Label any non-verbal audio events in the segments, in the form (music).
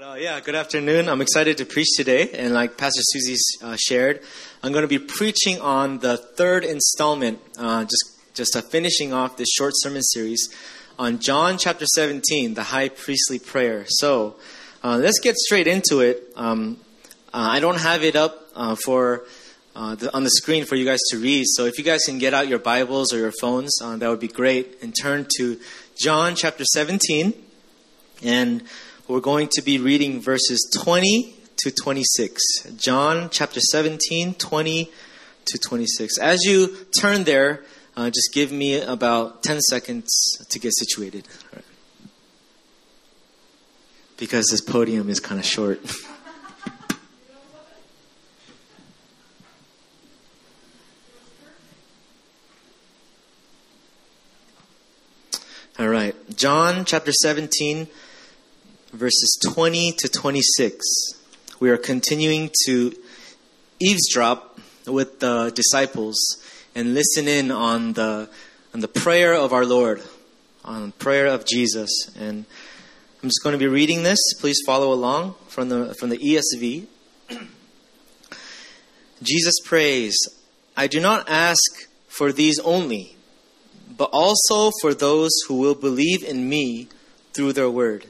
But uh, yeah, good afternoon. I'm excited to preach today, and like Pastor Susie uh, shared, I'm going to be preaching on the third installment, uh, just just uh, finishing off this short sermon series on John chapter 17, the high priestly prayer. So uh, let's get straight into it. Um, uh, I don't have it up for the, on the screen for you guys to read, so if you guys can get out your Bibles or your phones, that would be great, and turn to John chapter 17, and we're going to be reading verses 20 to 26. John chapter 17, 20 to 26. As you turn there, uh, just give me about 10 seconds to get situated. Right. Because this podium is kind of short. (laughs) All right. John chapter 17 verses 20 to 26. We are continuing to eavesdrop with the disciples and listen in on the, on the prayer of our Lord, on prayer of Jesus. And I'm just going to be reading this. Please follow along from the, from the ESV. (clears throat) Jesus prays, I do not ask for these only, but also for those who will believe in me through their word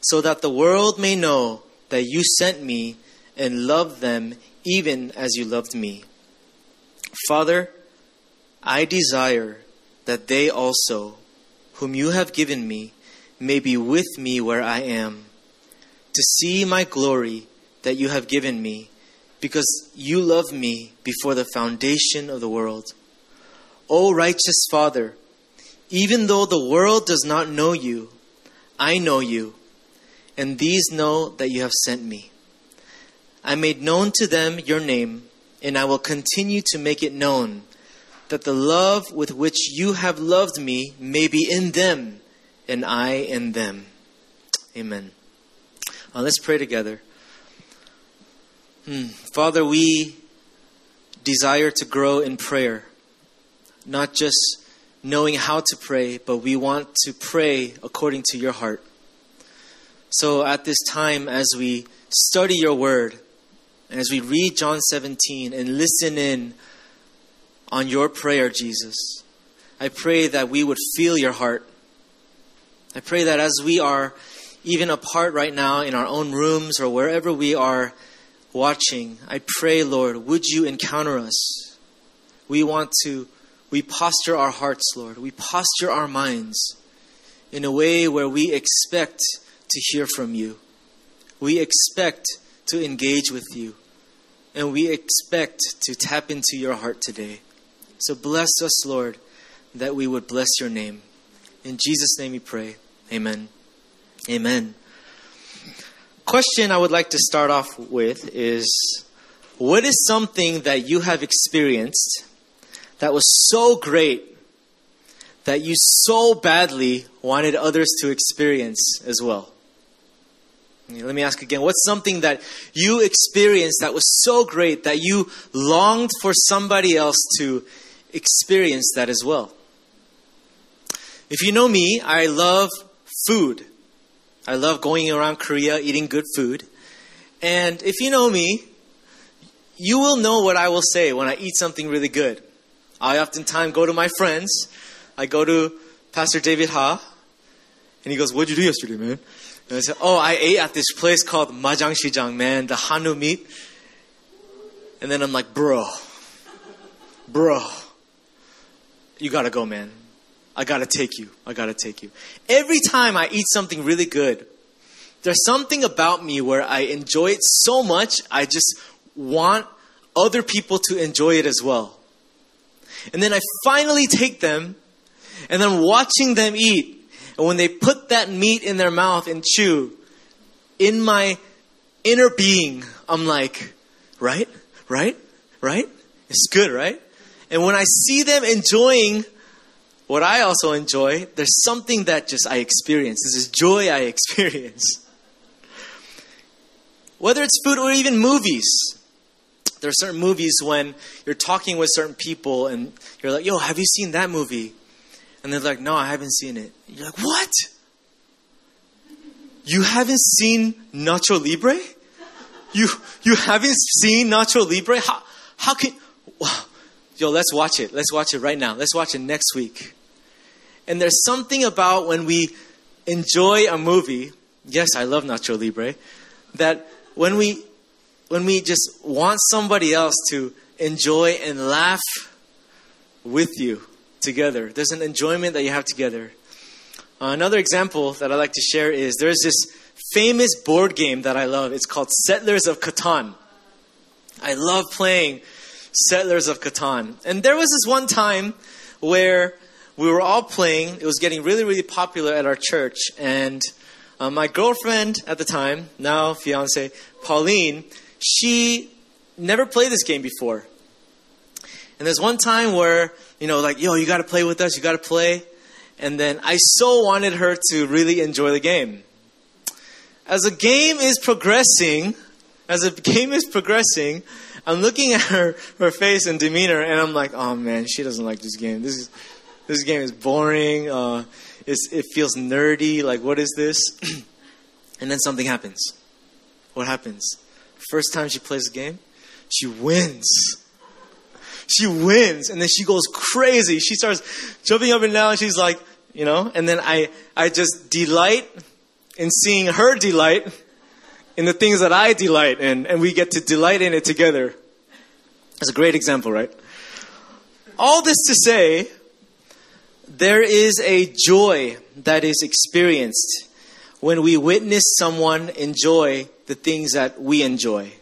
so that the world may know that you sent me and loved them even as you loved me. Father, I desire that they also, whom you have given me, may be with me where I am, to see my glory that you have given me, because you loved me before the foundation of the world. O righteous Father, even though the world does not know you, I know you and these know that you have sent me. I made known to them your name, and I will continue to make it known, that the love with which you have loved me may be in them, and I in them. Amen. Uh, let's pray together. Hmm. Father, we desire to grow in prayer, not just knowing how to pray, but we want to pray according to your heart. So at this time, as we study your word, as we read John 17 and listen in on your prayer, Jesus, I pray that we would feel your heart. I pray that as we are even apart right now in our own rooms or wherever we are watching, I pray, Lord, would you encounter us? We want to, we posture our hearts, Lord. We posture our minds in a way where we expect to hear from you. We expect to engage with you. And we expect to tap into your heart today. So bless us, Lord, that we would bless your name. In Jesus' name we pray. Amen. Amen. Question I would like to start off with is what is something that you have experienced that was so great that you so badly wanted others to experience as well? Let me ask again what's something that you experienced that was so great that you longed for somebody else to experience that as well? If you know me, I love food. I love going around Korea eating good food. And if you know me, you will know what I will say when I eat something really good. I oftentimes go to my friends. I go to Pastor David Ha, and he goes, What'd you do yesterday, man? And I said, oh, I ate at this place called Majang Shijang, man, the Hanu meat. And then I'm like, bro, bro, you gotta go, man. I gotta take you. I gotta take you. Every time I eat something really good, there's something about me where I enjoy it so much, I just want other people to enjoy it as well. And then I finally take them, and then I'm watching them eat, and when they put that meat in their mouth and chew, in my inner being, I'm like, right, right, right? It's good, right? And when I see them enjoying what I also enjoy, there's something that just I experience. This is joy I (laughs) experience. Whether it's food or even movies. There are certain movies when you're talking with certain people and you're like, yo, have you seen that movie? And they're like, no, I haven't seen it. You're like, what? You haven't seen Nacho Libre? You you haven't seen Nacho Libre? How how can yo, let's watch it. Let's watch it right now. Let's watch it next week. And there's something about when we enjoy a movie, yes, I love Nacho Libre, that when we when we just want somebody else to enjoy and laugh with you together. There's an enjoyment that you have together. Uh, another example that I like to share is there's this famous board game that I love. It's called Settlers of Catan. I love playing Settlers of Catan. And there was this one time where we were all playing. It was getting really, really popular at our church. And uh, my girlfriend at the time, now fiance, Pauline, she never played this game before. And there's one time where, you know, like, yo, you got to play with us, you got to play. And then I so wanted her to really enjoy the game. As the game is progressing, as the (laughs) game is progressing, I'm looking at her, her face and demeanor, and I'm like, oh man, she doesn't like this game. This is, this game is boring. Uh, it feels nerdy. Like, what is this? (clears throat) and then something happens. What happens? First time she plays the game, she wins. She wins, and then she goes crazy. She starts jumping up and down. She's like, you know, and then I, I just delight in seeing her delight in the things that I delight in, and we get to delight in it together. It's a great example, right? All this to say, there is a joy that is experienced when we witness someone enjoy the things that we enjoy.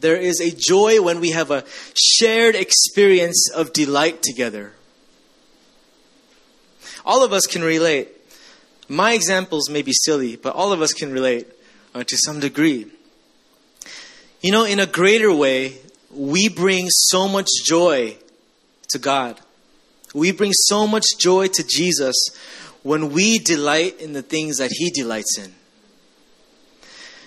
There is a joy when we have a shared experience of delight together. All of us can relate. My examples may be silly, but all of us can relate uh, to some degree. You know, in a greater way, we bring so much joy to God. We bring so much joy to Jesus when we delight in the things that He delights in.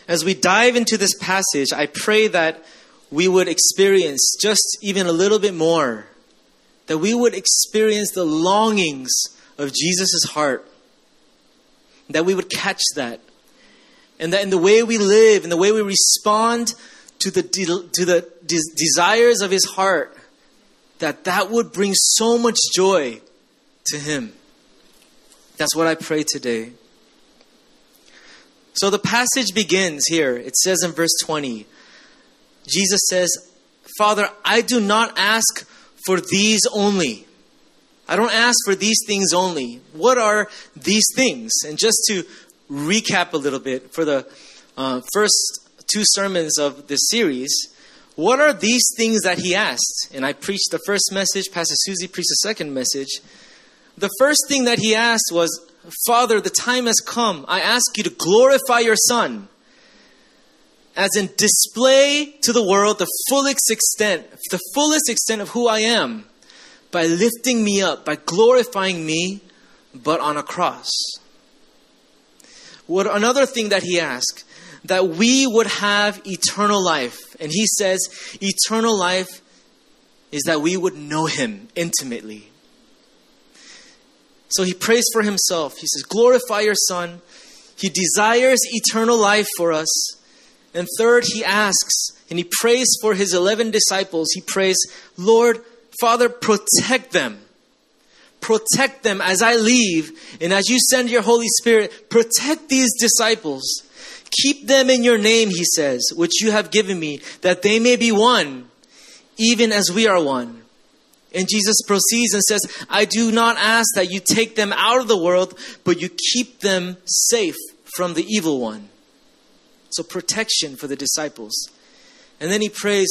As we dive into this passage, I pray that we would experience just even a little bit more, that we would experience the longings of Jesus' heart, that we would catch that, and that in the way we live, in the way we respond to the, de- to the de- desires of His heart, that that would bring so much joy to Him. That's what I pray today. So the passage begins here. It says in verse 20, Jesus says, Father, I do not ask for these only. I don't ask for these things only. What are these things? And just to recap a little bit for the uh, first two sermons of this series, what are these things that he asked? And I preached the first message, Pastor Susie preached the second message. The first thing that he asked was, Father, the time has come. I ask you to glorify your Son, as in display to the world the fullest extent, the fullest extent of who I am, by lifting me up, by glorifying me, but on a cross. What another thing that he asked, that we would have eternal life. And he says, eternal life is that we would know him intimately. So he prays for himself. He says, Glorify your Son. He desires eternal life for us. And third, he asks and he prays for his 11 disciples. He prays, Lord, Father, protect them. Protect them as I leave and as you send your Holy Spirit. Protect these disciples. Keep them in your name, he says, which you have given me, that they may be one, even as we are one. And Jesus proceeds and says, I do not ask that you take them out of the world, but you keep them safe from the evil one. So, protection for the disciples. And then he prays,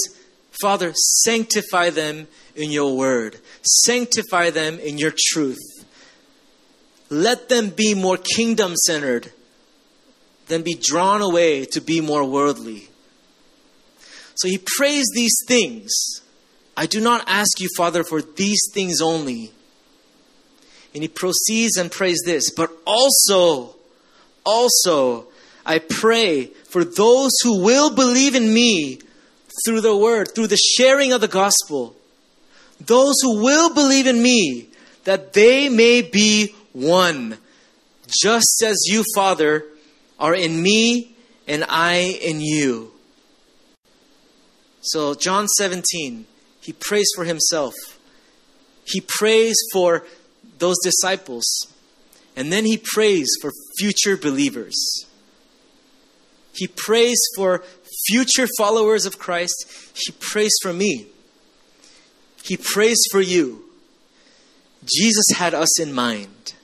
Father, sanctify them in your word, sanctify them in your truth. Let them be more kingdom centered than be drawn away to be more worldly. So he prays these things. I do not ask you, Father, for these things only. And he proceeds and prays this, but also, also, I pray for those who will believe in me through the word, through the sharing of the gospel. Those who will believe in me, that they may be one, just as you, Father, are in me and I in you. So, John 17, he prays for himself. He prays for those disciples. And then he prays for future believers. He prays for future followers of Christ. He prays for me. He prays for you. Jesus had us in mind.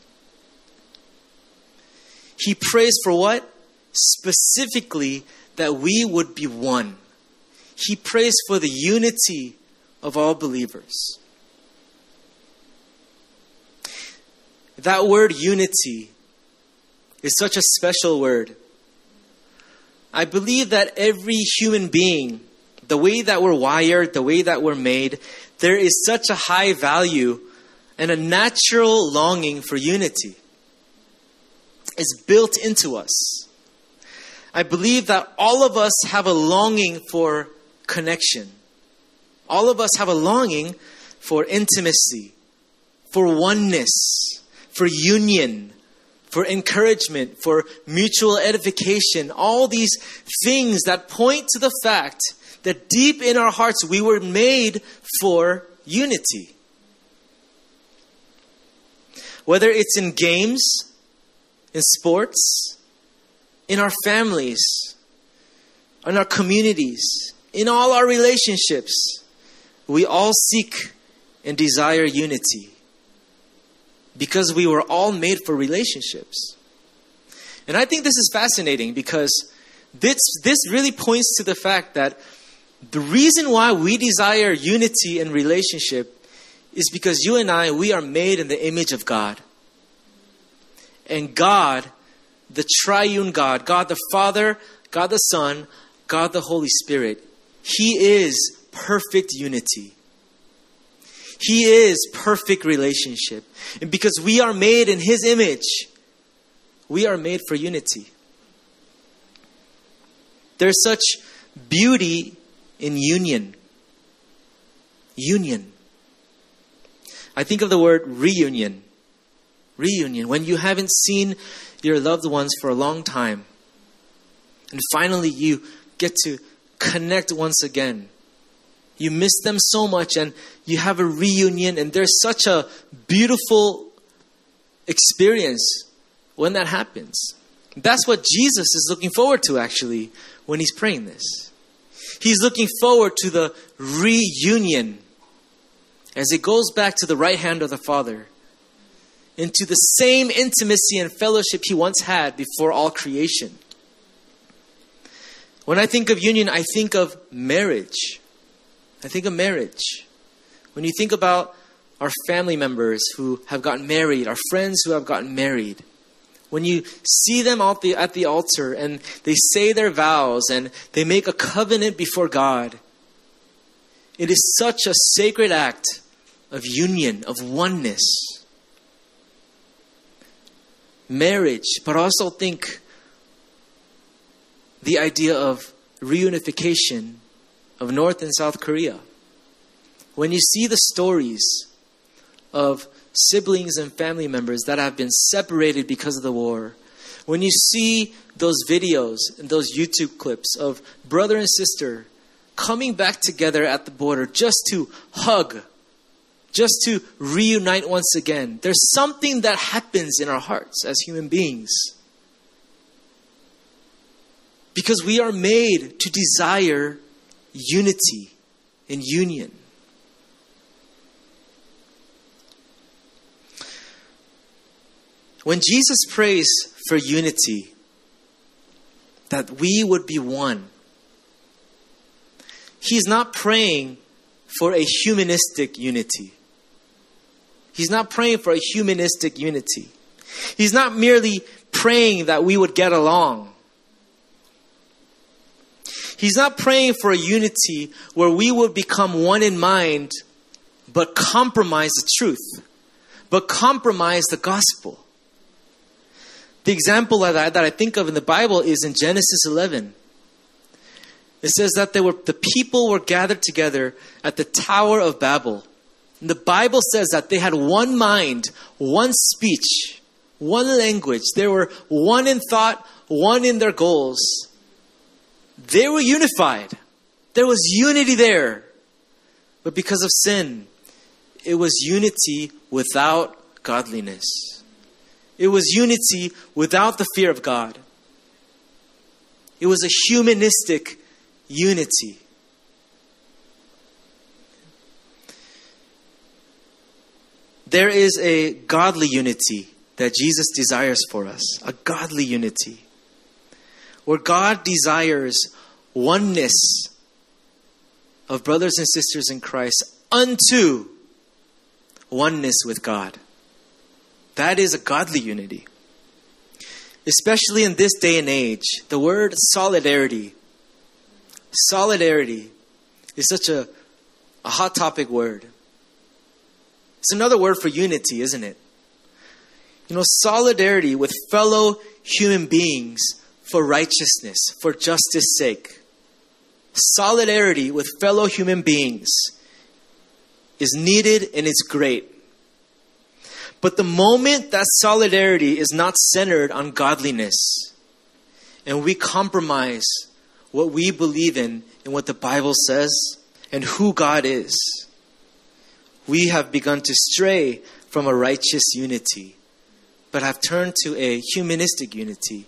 He prays for what? Specifically, that we would be one. He prays for the unity of all believers. That word unity is such a special word. I believe that every human being, the way that we're wired, the way that we're made, there is such a high value and a natural longing for unity. It's built into us. I believe that all of us have a longing for connection. All of us have a longing for intimacy, for oneness, for union, for encouragement, for mutual edification, all these things that point to the fact that deep in our hearts we were made for unity. Whether it's in games, in sports, in our families, in our communities, in all our relationships, we all seek and desire unity because we were all made for relationships. And I think this is fascinating because this, this really points to the fact that the reason why we desire unity in relationship is because you and I, we are made in the image of God. And God, the triune God, God the Father, God the Son, God the Holy Spirit, He is perfect unity. He is perfect relationship. And because we are made in His image, we are made for unity. There's such beauty in union. Union. I think of the word reunion. Reunion. When you haven't seen your loved ones for a long time, and finally you get to connect once again. You miss them so much, and you have a reunion, and there's such a beautiful experience when that happens. That's what Jesus is looking forward to, actually, when he's praying this. He's looking forward to the reunion as it goes back to the right hand of the Father into the same intimacy and fellowship he once had before all creation. When I think of union, I think of marriage. I think of marriage. When you think about our family members who have gotten married, our friends who have gotten married, when you see them at the, at the altar and they say their vows and they make a covenant before God, it is such a sacred act of union, of oneness. Marriage, but also think the idea of reunification of North and South Korea. When you see the stories of siblings and family members that have been separated because of the war, when you see those videos and those YouTube clips of brother and sister coming back together at the border just to hug, just to reunite once again, there's something that happens in our hearts as human beings. Because we are made to desire unity and union. When Jesus prays for unity, that we would be one, he's not praying for a humanistic unity. He's not praying for a humanistic unity. He's not merely praying that we would get along. He's not praying for a unity where we would become one in mind, but compromise the truth, but compromise the gospel. The example that I, that I think of in the Bible is in Genesis 11. It says that they were, the people were gathered together at the Tower of Babel. And the Bible says that they had one mind, one speech, one language. They were one in thought, one in their goals. They were unified. There was unity there. But because of sin, it was unity without godliness. It was unity without the fear of God. It was a humanistic unity. There is a godly unity that Jesus desires for us, a godly unity, where God desires oneness of brothers and sisters in Christ unto oneness with God. That is a godly unity. Especially in this day and age, the word solidarity, solidarity is such a, a hot topic word. It's another word for unity, isn't it? You know, solidarity with fellow human beings for righteousness, for justice sake. Solidarity with fellow human beings is needed and it's great. But the moment that solidarity is not centered on godliness and we compromise what we believe in and what the Bible says and who God is, we have begun to stray from a righteous unity, but have turned to a humanistic unity,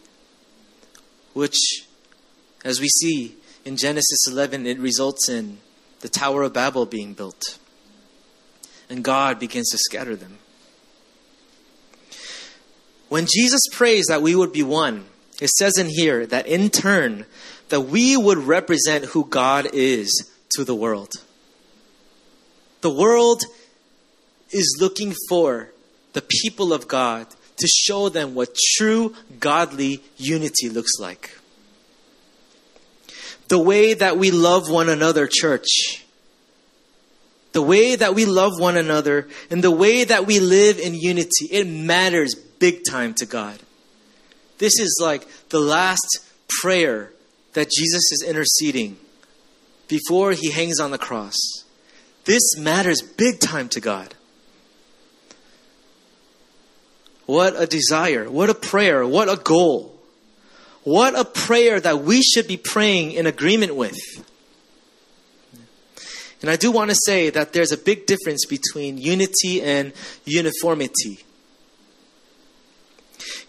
which, as we see in Genesis 11, it results in the Tower of Babel being built. And God begins to scatter them. When Jesus prays that we would be one, it says in here that in turn, that we would represent who God is to the world. The world is looking for the people of God to show them what true godly unity looks like. The way that we love one another, church. The way that we love one another and the way that we live in unity, it matters big time to God. This is like the last prayer that Jesus is interceding before he hangs on the cross. This matters big time to God. What a desire, what a prayer, what a goal. What a prayer that we should be praying in agreement with. And I do want to say that there's a big difference between unity and uniformity.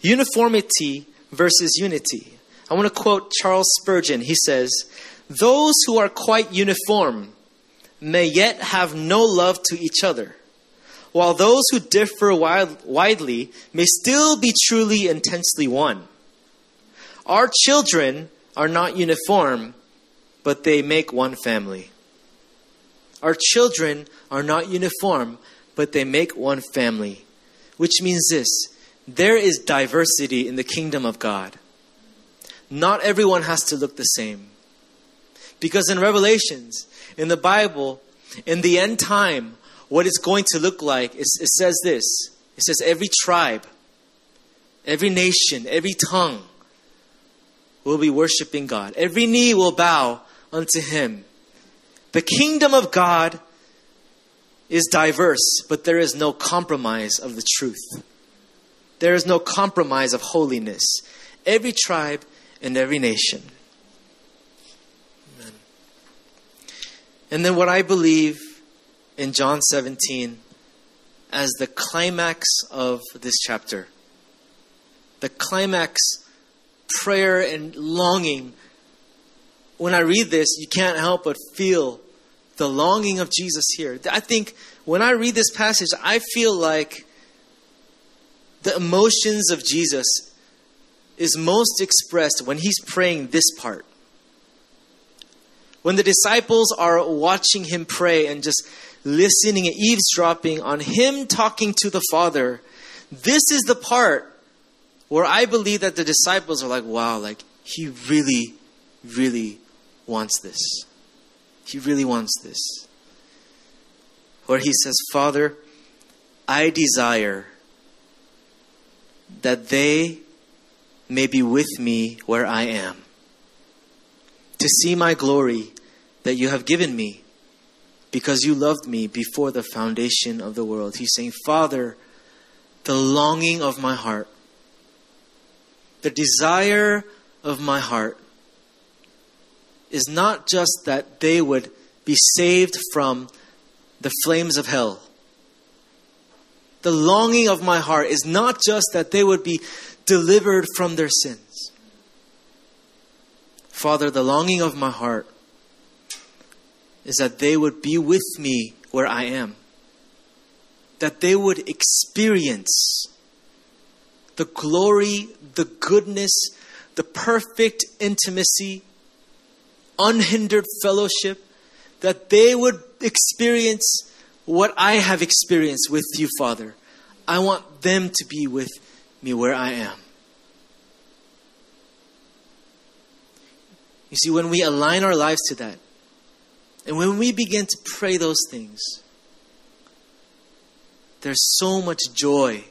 Uniformity versus unity. I want to quote Charles Spurgeon. He says, Those who are quite uniform may yet have no love to each other, while those who differ widely may still be truly intensely one. Our children are not uniform, but they make one family. Our children are not uniform, but they make one family. Which means this there is diversity in the kingdom of God. Not everyone has to look the same. Because in Revelations, in the Bible, in the end time, what it's going to look like, it, says this it says, every tribe, every nation, every tongue will be worshiping God. Every knee will bow unto Him. The kingdom of God is diverse, but there is no compromise of the truth. There is no compromise of holiness. Every tribe and every nation. Amen. And then what I believe in John 17 as the climax of this chapter, the climax prayer and longing. When I read this, you can't help but feel the longing of Jesus here. I think when I read this passage, I feel like the emotions of Jesus is most expressed when he's praying this part. When the disciples are watching him pray and just listening and eavesdropping on him talking to the Father, this is the part where I believe that the disciples are like, wow, like he really, really wants this. He really wants this. Where he says, Father, I desire that they may be with me where I am, to see my glory that you have given me, because you loved me before the foundation of the world. He's saying, Father, the longing of my heart, the desire of my heart is not just that they would be saved from the flames of hell. The longing of my heart is not just that they would be delivered from their sins. Father, the longing of my heart is that they would be with me where I am. That they would experience the glory, the goodness, the perfect intimacy, unhindered fellowship, that they would experience what I have experienced with you, Father. I want them to be with me where I am. You see, when we align our lives to that, and when we begin to pray those things, there's so much joy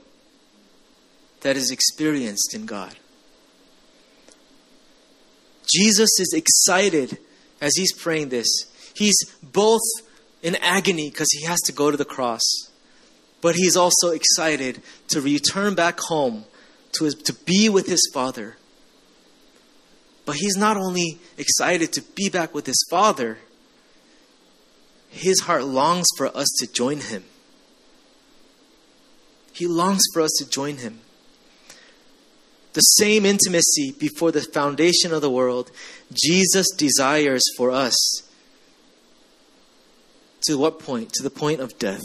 that is experienced in God. Jesus is excited as he's praying this. He's both in agony because he has to go to the cross, but he's also excited to return back home to, his, to be with his Father. But he's not only excited to be back with his Father, his heart longs for us to join him. He longs for us to join him the same intimacy before the foundation of the world, Jesus desires for us. To what point? To the point of death.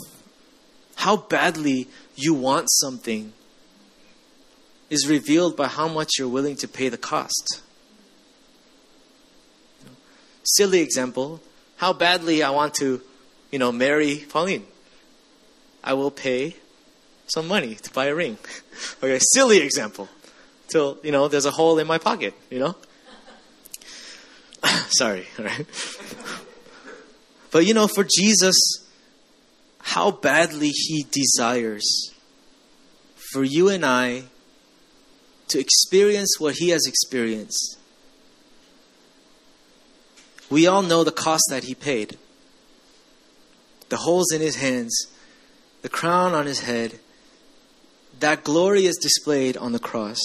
How badly you want something is revealed by how much you're willing to pay the cost. Silly example, how badly I want to, you know, marry Pauline. I will pay some money to buy a ring. (laughs) okay, silly example till, you know, there's a hole in my pocket, you know? (laughs) Sorry, (laughs) right? but you know, for Jesus, how badly he desires for you and I to experience what he has experienced. We all know the cost that he paid. The holes in his hands, the crown on his head, that glory is displayed on the cross.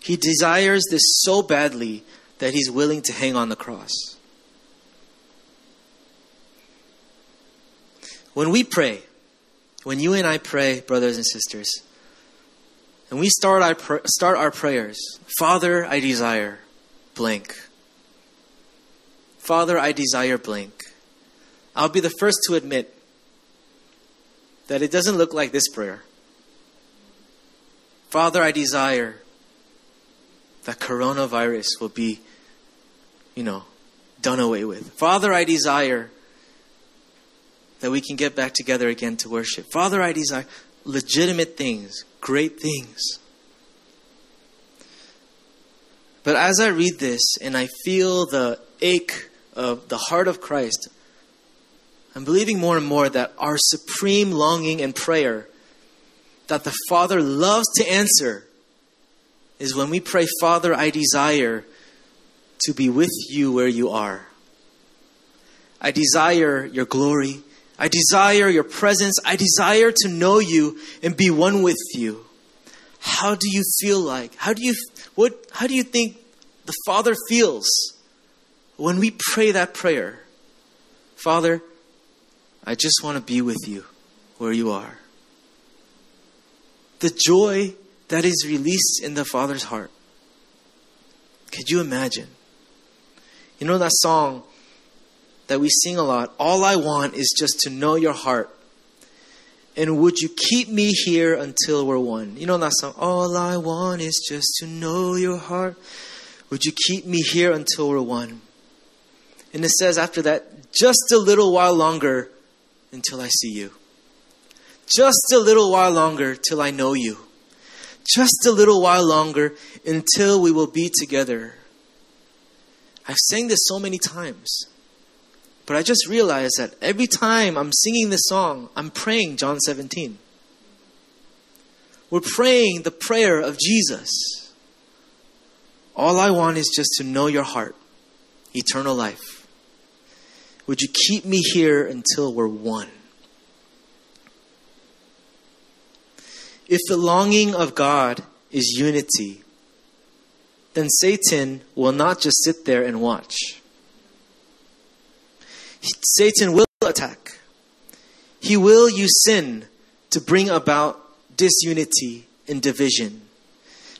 He desires this so badly that he's willing to hang on the cross. When we pray, when you and I pray, brothers and sisters, and we start our, start our prayers, Father, I desire blank. Father, I desire blank. I'll be the first to admit that it doesn't look like this prayer. Father, I desire that coronavirus will be, you know, done away with. Father, I desire that we can get back together again to worship. Father, I desire legitimate things, great things. But as I read this and I feel the ache of the heart of Christ, I'm believing more and more that our supreme longing and prayer that the Father loves to answer is when we pray, Father, I desire to be with you where you are. I desire your glory. I desire your presence. I desire to know you and be one with you. How do you feel like? How do you what how do you think the Father feels when we pray that prayer? Father, I just want to be with you where you are. The joy that is released in the Father's heart. Could you imagine? You know that song that we sing a lot? All I want is just to know your heart. And would you keep me here until we're one? You know that song? All I want is just to know your heart. Would you keep me here until we're one? And it says after that, just a little while longer until I see you. Just a little while longer till I know you just a little while longer until we will be together. I've sang this so many times. But I just realized that every time I'm singing this song, I'm praying John 17. We're praying the prayer of Jesus. All I want is just to know your heart, eternal life. Would you keep me here until we're one? If the longing of God is unity, then Satan will not just sit there and watch. Satan will attack. He will use sin to bring about disunity and division.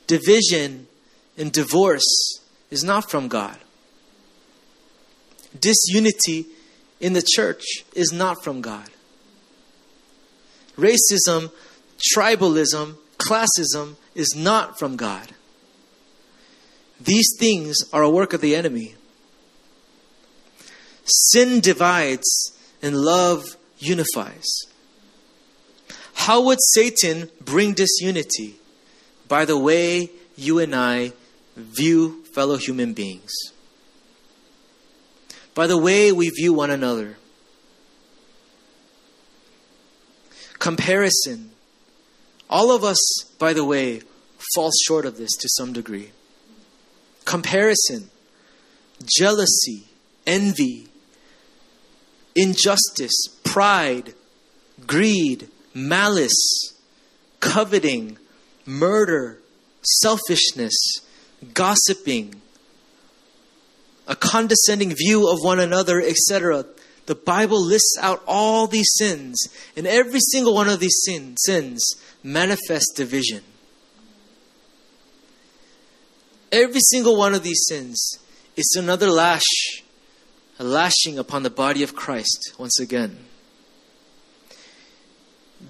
Division and divorce is not from God. Disunity in the church is not from God. Racism, tribalism, classism is not from God. These things are a work of the enemy. Sin divides and love unifies. How would Satan bring disunity? By the way you and I view fellow human beings, by the way we view one another. Comparison. All of us, by the way, fall short of this to some degree. Comparison, jealousy, envy, injustice, pride, greed, malice, coveting, murder, selfishness, gossiping, a condescending view of one another, etc. The Bible lists out all these sins, and every single one of these sin, sins manifest division. Every single one of these sins is another lash, a lashing upon the body of Christ once again.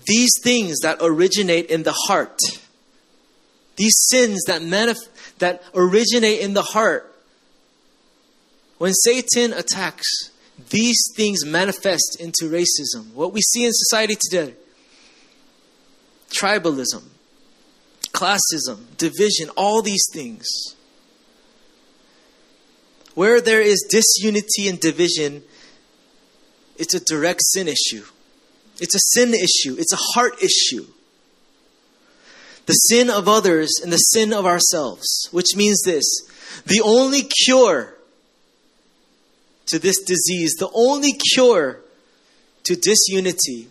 These things that originate in the heart, these sins that, manif- that originate in the heart, when Satan attacks, these things manifest into racism. What we see in society today tribalism, classism, division, all these things. Where there is disunity and division, it's a direct sin issue. It's a sin issue, it's a heart issue. The sin of others and the sin of ourselves, which means this the only cure to this disease, the only cure to disunity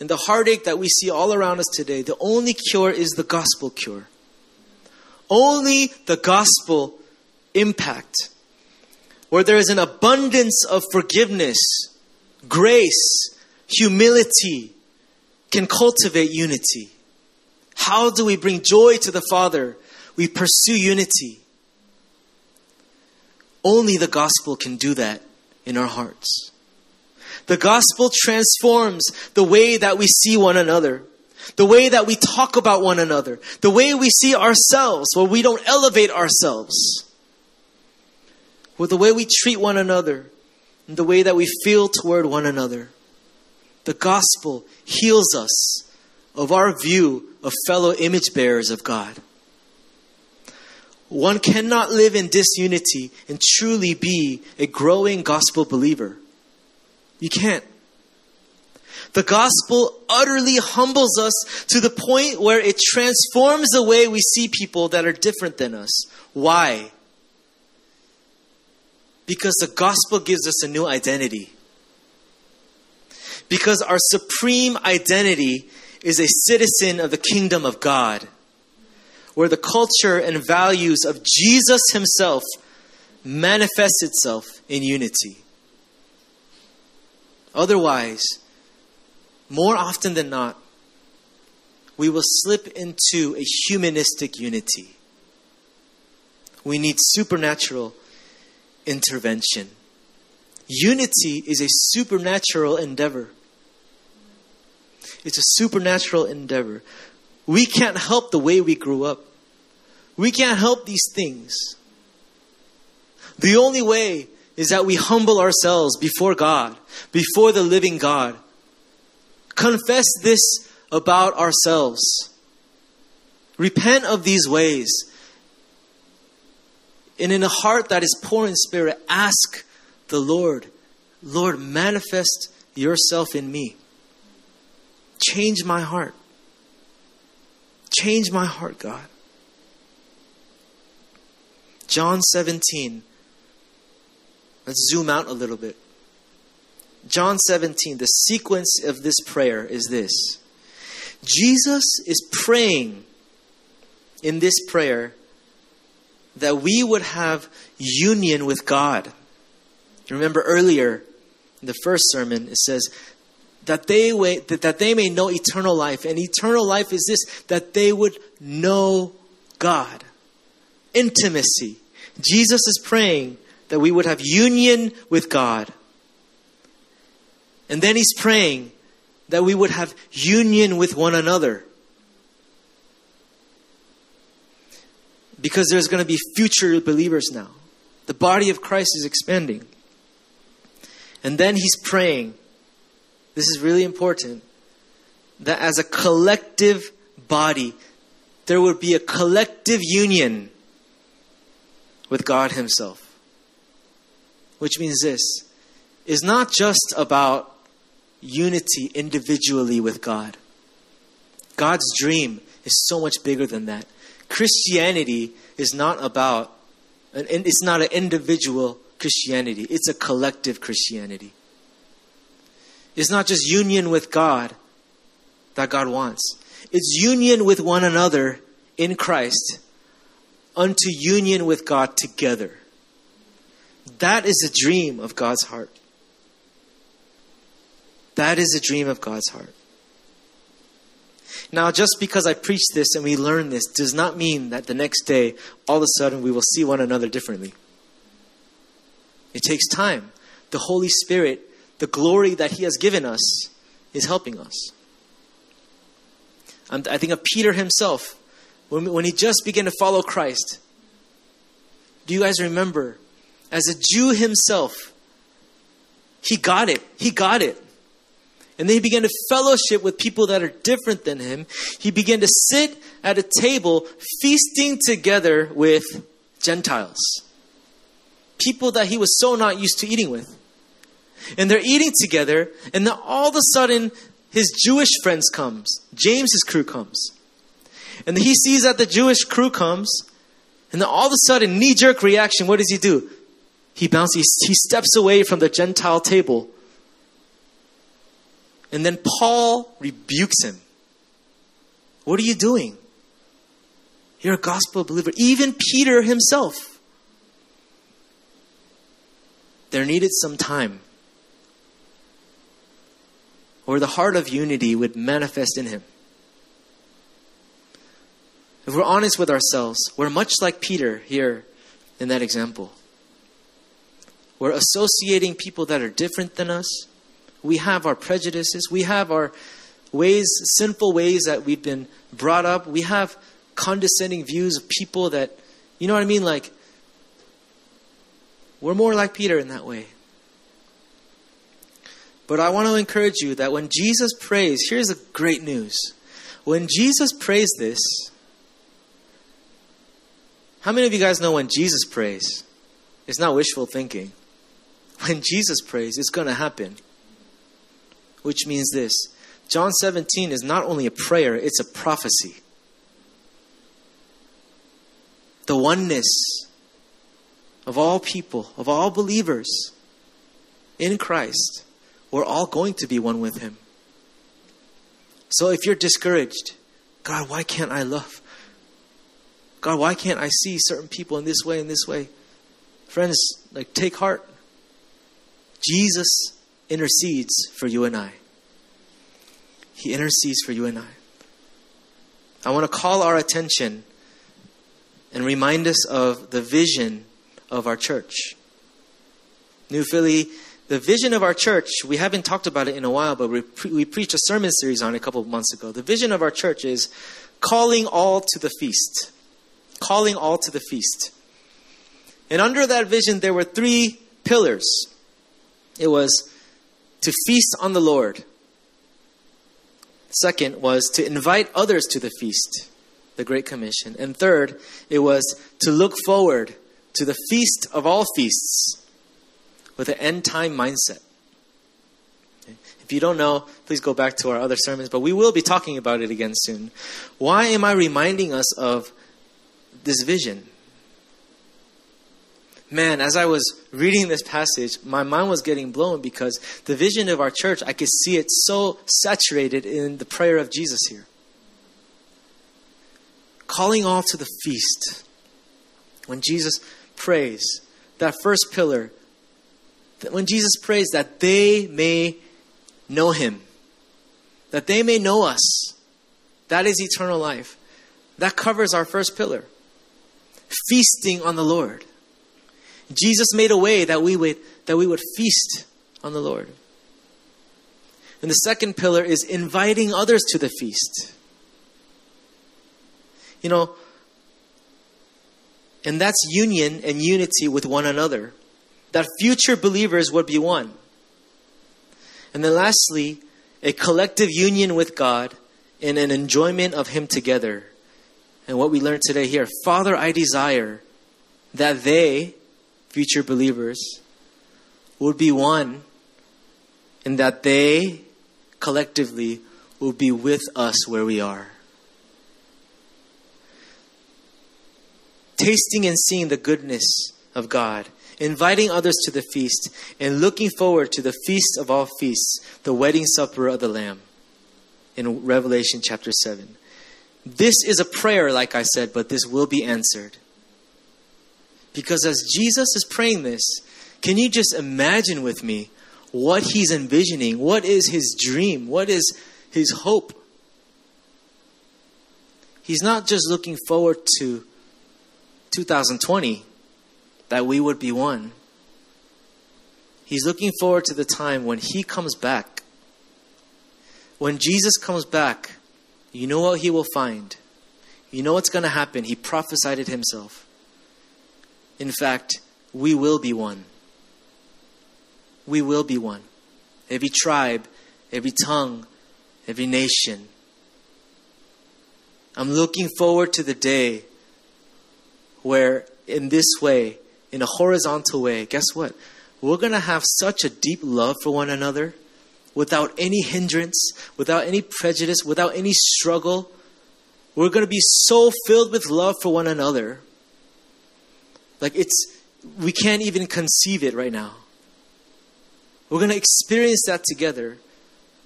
and the heartache that we see all around us today, the only cure is the gospel cure. Only the gospel impact, where there is an abundance of forgiveness grace, humility can cultivate unity. How do we bring joy to the Father? We pursue unity. Only the gospel can do that in our hearts. The gospel transforms the way that we see one another, the way that we talk about one another, the way we see ourselves, where we don't elevate ourselves, with the way we treat one another, and the way that we feel toward one another. The gospel heals us of our view of fellow image bearers of God. One cannot live in disunity and truly be a growing gospel believer. You can't. The gospel utterly humbles us to the point where it transforms the way we see people that are different than us. Why? Because the gospel gives us a new identity. Because our supreme identity is a citizen of the kingdom of God, where the culture and values of Jesus himself manifests itself in unity. Otherwise, more often than not, we will slip into a humanistic unity. We need supernatural intervention. Unity is a supernatural endeavor. It's a supernatural endeavor. We can't help the way we grew up. We can't help these things. The only way is that we humble ourselves before God, before the living God. Confess this about ourselves. Repent of these ways And in a heart that is poor in spirit, ask the Lord, Lord, manifest yourself in me. Change my heart. Change my heart, God. John 17. Let's zoom out a little bit. John 17, the sequence of this prayer is this Jesus is praying in this prayer that we would have union with God. Remember earlier in the first sermon, it says, that they, that they may know eternal life. And eternal life is this that they would know God. Intimacy. Jesus is praying that we would have union with God. And then he's praying that we would have union with one another. Because there's going to be future believers now. The body of Christ is expanding. And then he's praying this is really important, that as a collective body, there would be a collective union with God Himself. Which means this is not just about unity individually with God. God's dream is so much bigger than that. Christianity is not about, it's not an individual Christianity, it's a collective Christianity It's not just union with God that God wants, it's union with one another in Christ unto union with God together. That is a dream of God's heart. That is a dream of God's heart. Now, just because I preach this and we learn this does not mean that the next day, all of a sudden, we will see one another differently. It takes time. The Holy Spirit the glory that He has given us is helping us. I think of Peter himself when, when he just began to follow Christ. Do you guys remember? As a Jew himself, he got it. He got it. And then he began to fellowship with people that are different than him. He began to sit at a table feasting together with Gentiles. People that he was so not used to eating with and they're eating together, and then all of a sudden, his Jewish friends comes. James's crew comes. And he sees that the Jewish crew comes, and then all of a sudden, knee-jerk reaction, what does he do? He bounces, he steps away from the Gentile table. And then Paul rebukes him. What are you doing? You're a gospel believer. Even Peter himself. There needed some time or the heart of unity would manifest in him. If we're honest with ourselves, we're much like Peter here in that example. We're associating people that are different than us. We have our prejudices. We have our ways, sinful ways that we've been brought up. We have condescending views of people that, you know what I mean? Like, we're more like Peter in that way. But I want to encourage you that when Jesus prays, here's the great news. When Jesus prays this, how many of you guys know when Jesus prays? It's not wishful thinking. (laughs) When Jesus prays, it's going to happen. Which means this John 17 is not only a prayer, it's a prophecy. The oneness of all people, of all believers in Christ we're all going to be one with Him. So if you're discouraged, God, why can't I love? God, why can't I see certain people in this way and this way? Friends, like take heart. Jesus intercedes for you and I. He intercedes for you and I. I want to call our attention and remind us of the vision of our church. New Philly the vision of our church, we haven't talked about it in a while, but we, pre- we preached a sermon series on it a couple of months ago. The vision of our church is calling all to the feast. Calling all to the feast. And under that vision, there were three pillars it was to feast on the Lord, second was to invite others to the feast, the Great Commission, and third, it was to look forward to the feast of all feasts with an end time mindset. If you don't know, please go back to our other sermons, but we will be talking about it again soon. Why am I reminding us of this vision? Man, as I was reading this passage, my mind was getting blown because the vision of our church, I could see it so saturated in the prayer of Jesus here. Calling all to the feast. When Jesus prays, that first pillar, that when Jesus prays that they may know him, that they may know us. That is eternal life. That covers our first pillar feasting on the Lord. Jesus made a way that we would, that we would feast on the Lord. And the second pillar is inviting others to the feast. You know, and that's union and unity with one another. That future believers would be one. And then lastly, a collective union with God and an enjoyment of Him together. And what we learned today here Father, I desire that they, future believers, would be one and that they collectively will be with us where we are. Tasting and seeing the goodness of God inviting others to the feast, and looking forward to the feast of all feasts, the wedding supper of the Lamb in Revelation chapter 7. This is a prayer, like I said, but this will be answered. Because as Jesus is praying this, can you just imagine with me what he's envisioning? What is his dream? What is his hope? He's not just looking forward to 2020 that we would be one. He's looking forward to the time when He comes back. When Jesus comes back, you know what He will find. You know what's going to happen. He prophesied it Himself. In fact, we will be one. We will be one. Every tribe, every tongue, every nation. I'm looking forward to the day where, in this way, in a horizontal way, guess what? We're going to have such a deep love for one another without any hindrance, without any prejudice, without any struggle. We're going to be so filled with love for one another. Like it's, we can't even conceive it right now. We're going to experience that together.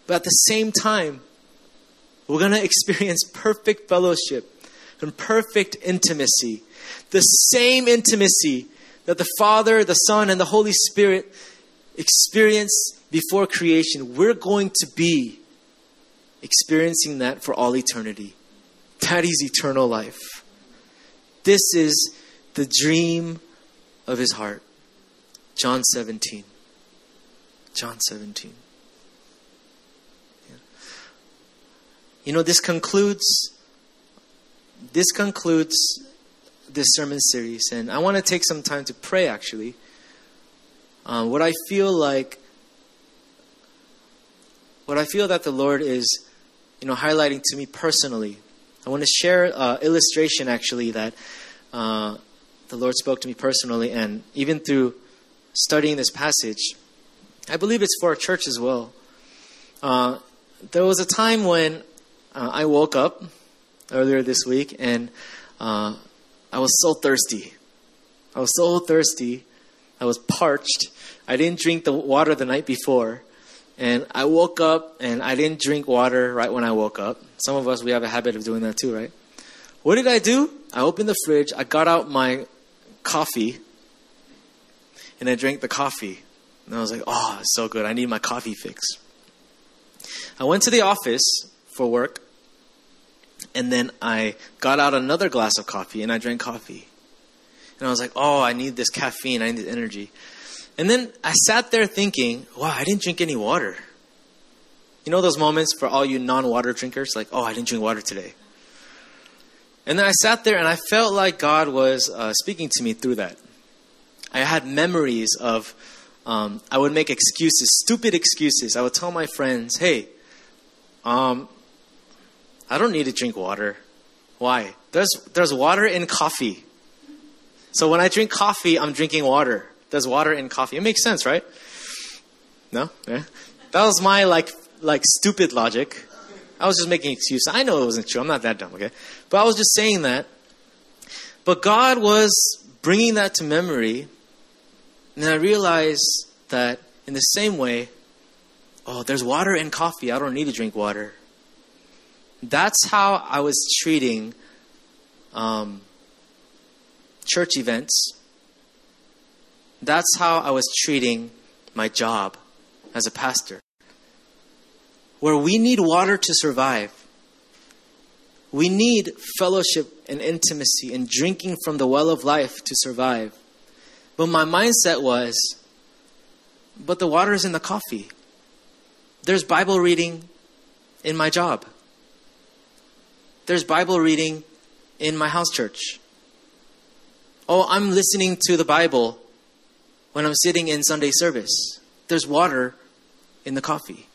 But at the same time, we're going to experience perfect fellowship and perfect intimacy. The same intimacy that the Father, the Son, and the Holy Spirit experienced before creation, we're going to be experiencing that for all eternity. That is eternal life. This is the dream of his heart. John 17. John 17. You know, this concludes this concludes this sermon series, and I want to take some time to pray actually. Um, what I feel like, what I feel that the Lord is, you know, highlighting to me personally. I want to share an uh, illustration actually that uh, the Lord spoke to me personally, and even through studying this passage, I believe it's for our church as well. Uh, there was a time when uh, I woke up earlier this week, and uh, I was so thirsty. I was so thirsty. I was parched. I didn't drink the water the night before. And I woke up and I didn't drink water right when I woke up. Some of us, we have a habit of doing that too, right? What did I do? I opened the fridge, I got out my coffee, and I drank the coffee. And I was like, oh, it's so good. I need my coffee fix. I went to the office for work, and then I got out another glass of coffee and I drank coffee. And I was like, oh, I need this caffeine, I need this energy. And then I sat there thinking, wow, I didn't drink any water. You know those moments for all you non water drinkers? Like, oh, I didn't drink water today. And then I sat there and I felt like God was uh, speaking to me through that. I had memories of, um, I would make excuses, stupid excuses. I would tell my friends, hey, um, I don't need to drink water. Why? There's, there's water in coffee. So when I drink coffee, I'm drinking water. There's water in coffee. It makes sense, right? No? Yeah. That was my like like stupid logic. I was just making excuses. I know it wasn't true. I'm not that dumb, okay? But I was just saying that. But God was bringing that to memory, and I realized that in the same way, oh, there's water in coffee. I don't need to drink water. That's how I was treating um, church events. That's how I was treating my job as a pastor where we need water to survive. We need fellowship and intimacy and drinking from the well of life to survive. But my mindset was, but the water is in the coffee. There's Bible reading in my job. There's Bible reading in my house church. Oh, I'm listening to the Bible when I'm sitting in Sunday service. There's water in the coffee.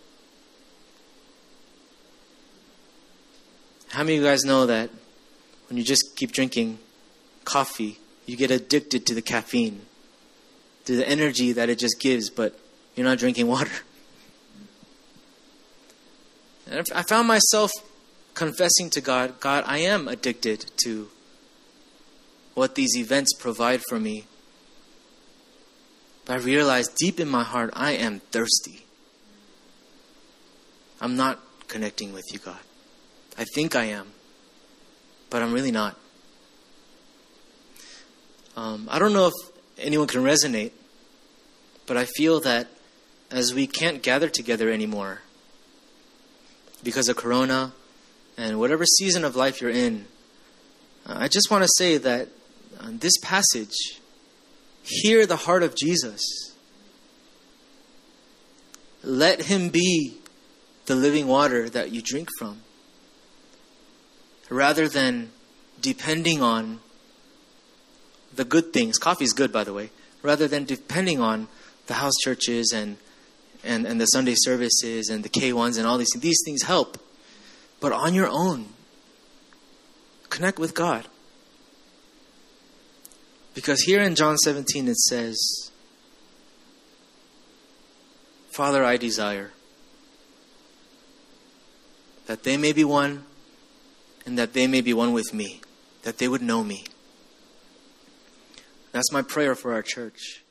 How many of you guys know that when you just keep drinking coffee, you get addicted to the caffeine, to the energy that it just gives, but you're not drinking (laughs) water? And I found myself confessing to God, God, I am addicted to what these events provide for me. But I realized deep in my heart, I am thirsty. I'm not connecting with you, God. I think I am, but I'm really not. Um, I don't know if anyone can resonate, but I feel that as we can't gather together anymore because of Corona and whatever season of life you're in, I just want to say that uh, this passage, hear the heart of Jesus. Let him be the living water that you drink from rather than depending on the good things. Coffee is good, by the way. Rather than depending on the house churches and, and, and the Sunday services and the K1s and all these things. These things help. But on your own, connect with God. Because here in John 17 it says, Father, I desire that they may be one and that they may be one with me, that they would know me. That's my prayer for our church.